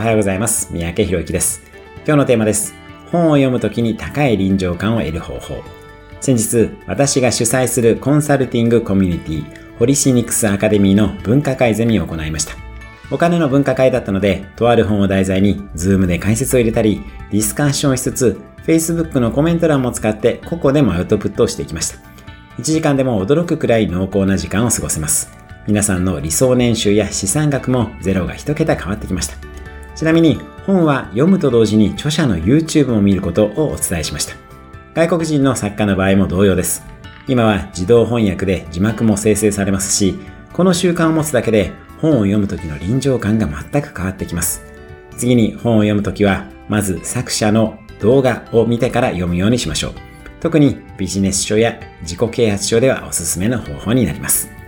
おはようございます。三宅博之です。今日のテーマです。本を読むときに高い臨場感を得る方法。先日、私が主催するコンサルティングコミュニティ、ホリシニクスアカデミーの分科会ゼミを行いました。お金の分科会だったので、とある本を題材に、 Zoom で解説を入れたり、ディスカッションしつつ、Facebook のコメント欄も使って個々でもアウトプットをしていきました。1時間でも驚くくらい濃厚な時間を過ごせます。皆さんの理想年収や資産額もゼロが1桁変わってきました。ちなみに本は読むと同時に著者の YouTube も見ることをお伝えしました。外国人の作家の場合も同様です。今は自動翻訳で字幕も生成されますし、この習慣を持つだけで本を読む時の臨場感が全く変わってきます。次に本を読む時は、まず作者の動画を見てから読むようにしましょう。特にビジネス書や自己啓発書ではおすすめの方法になります。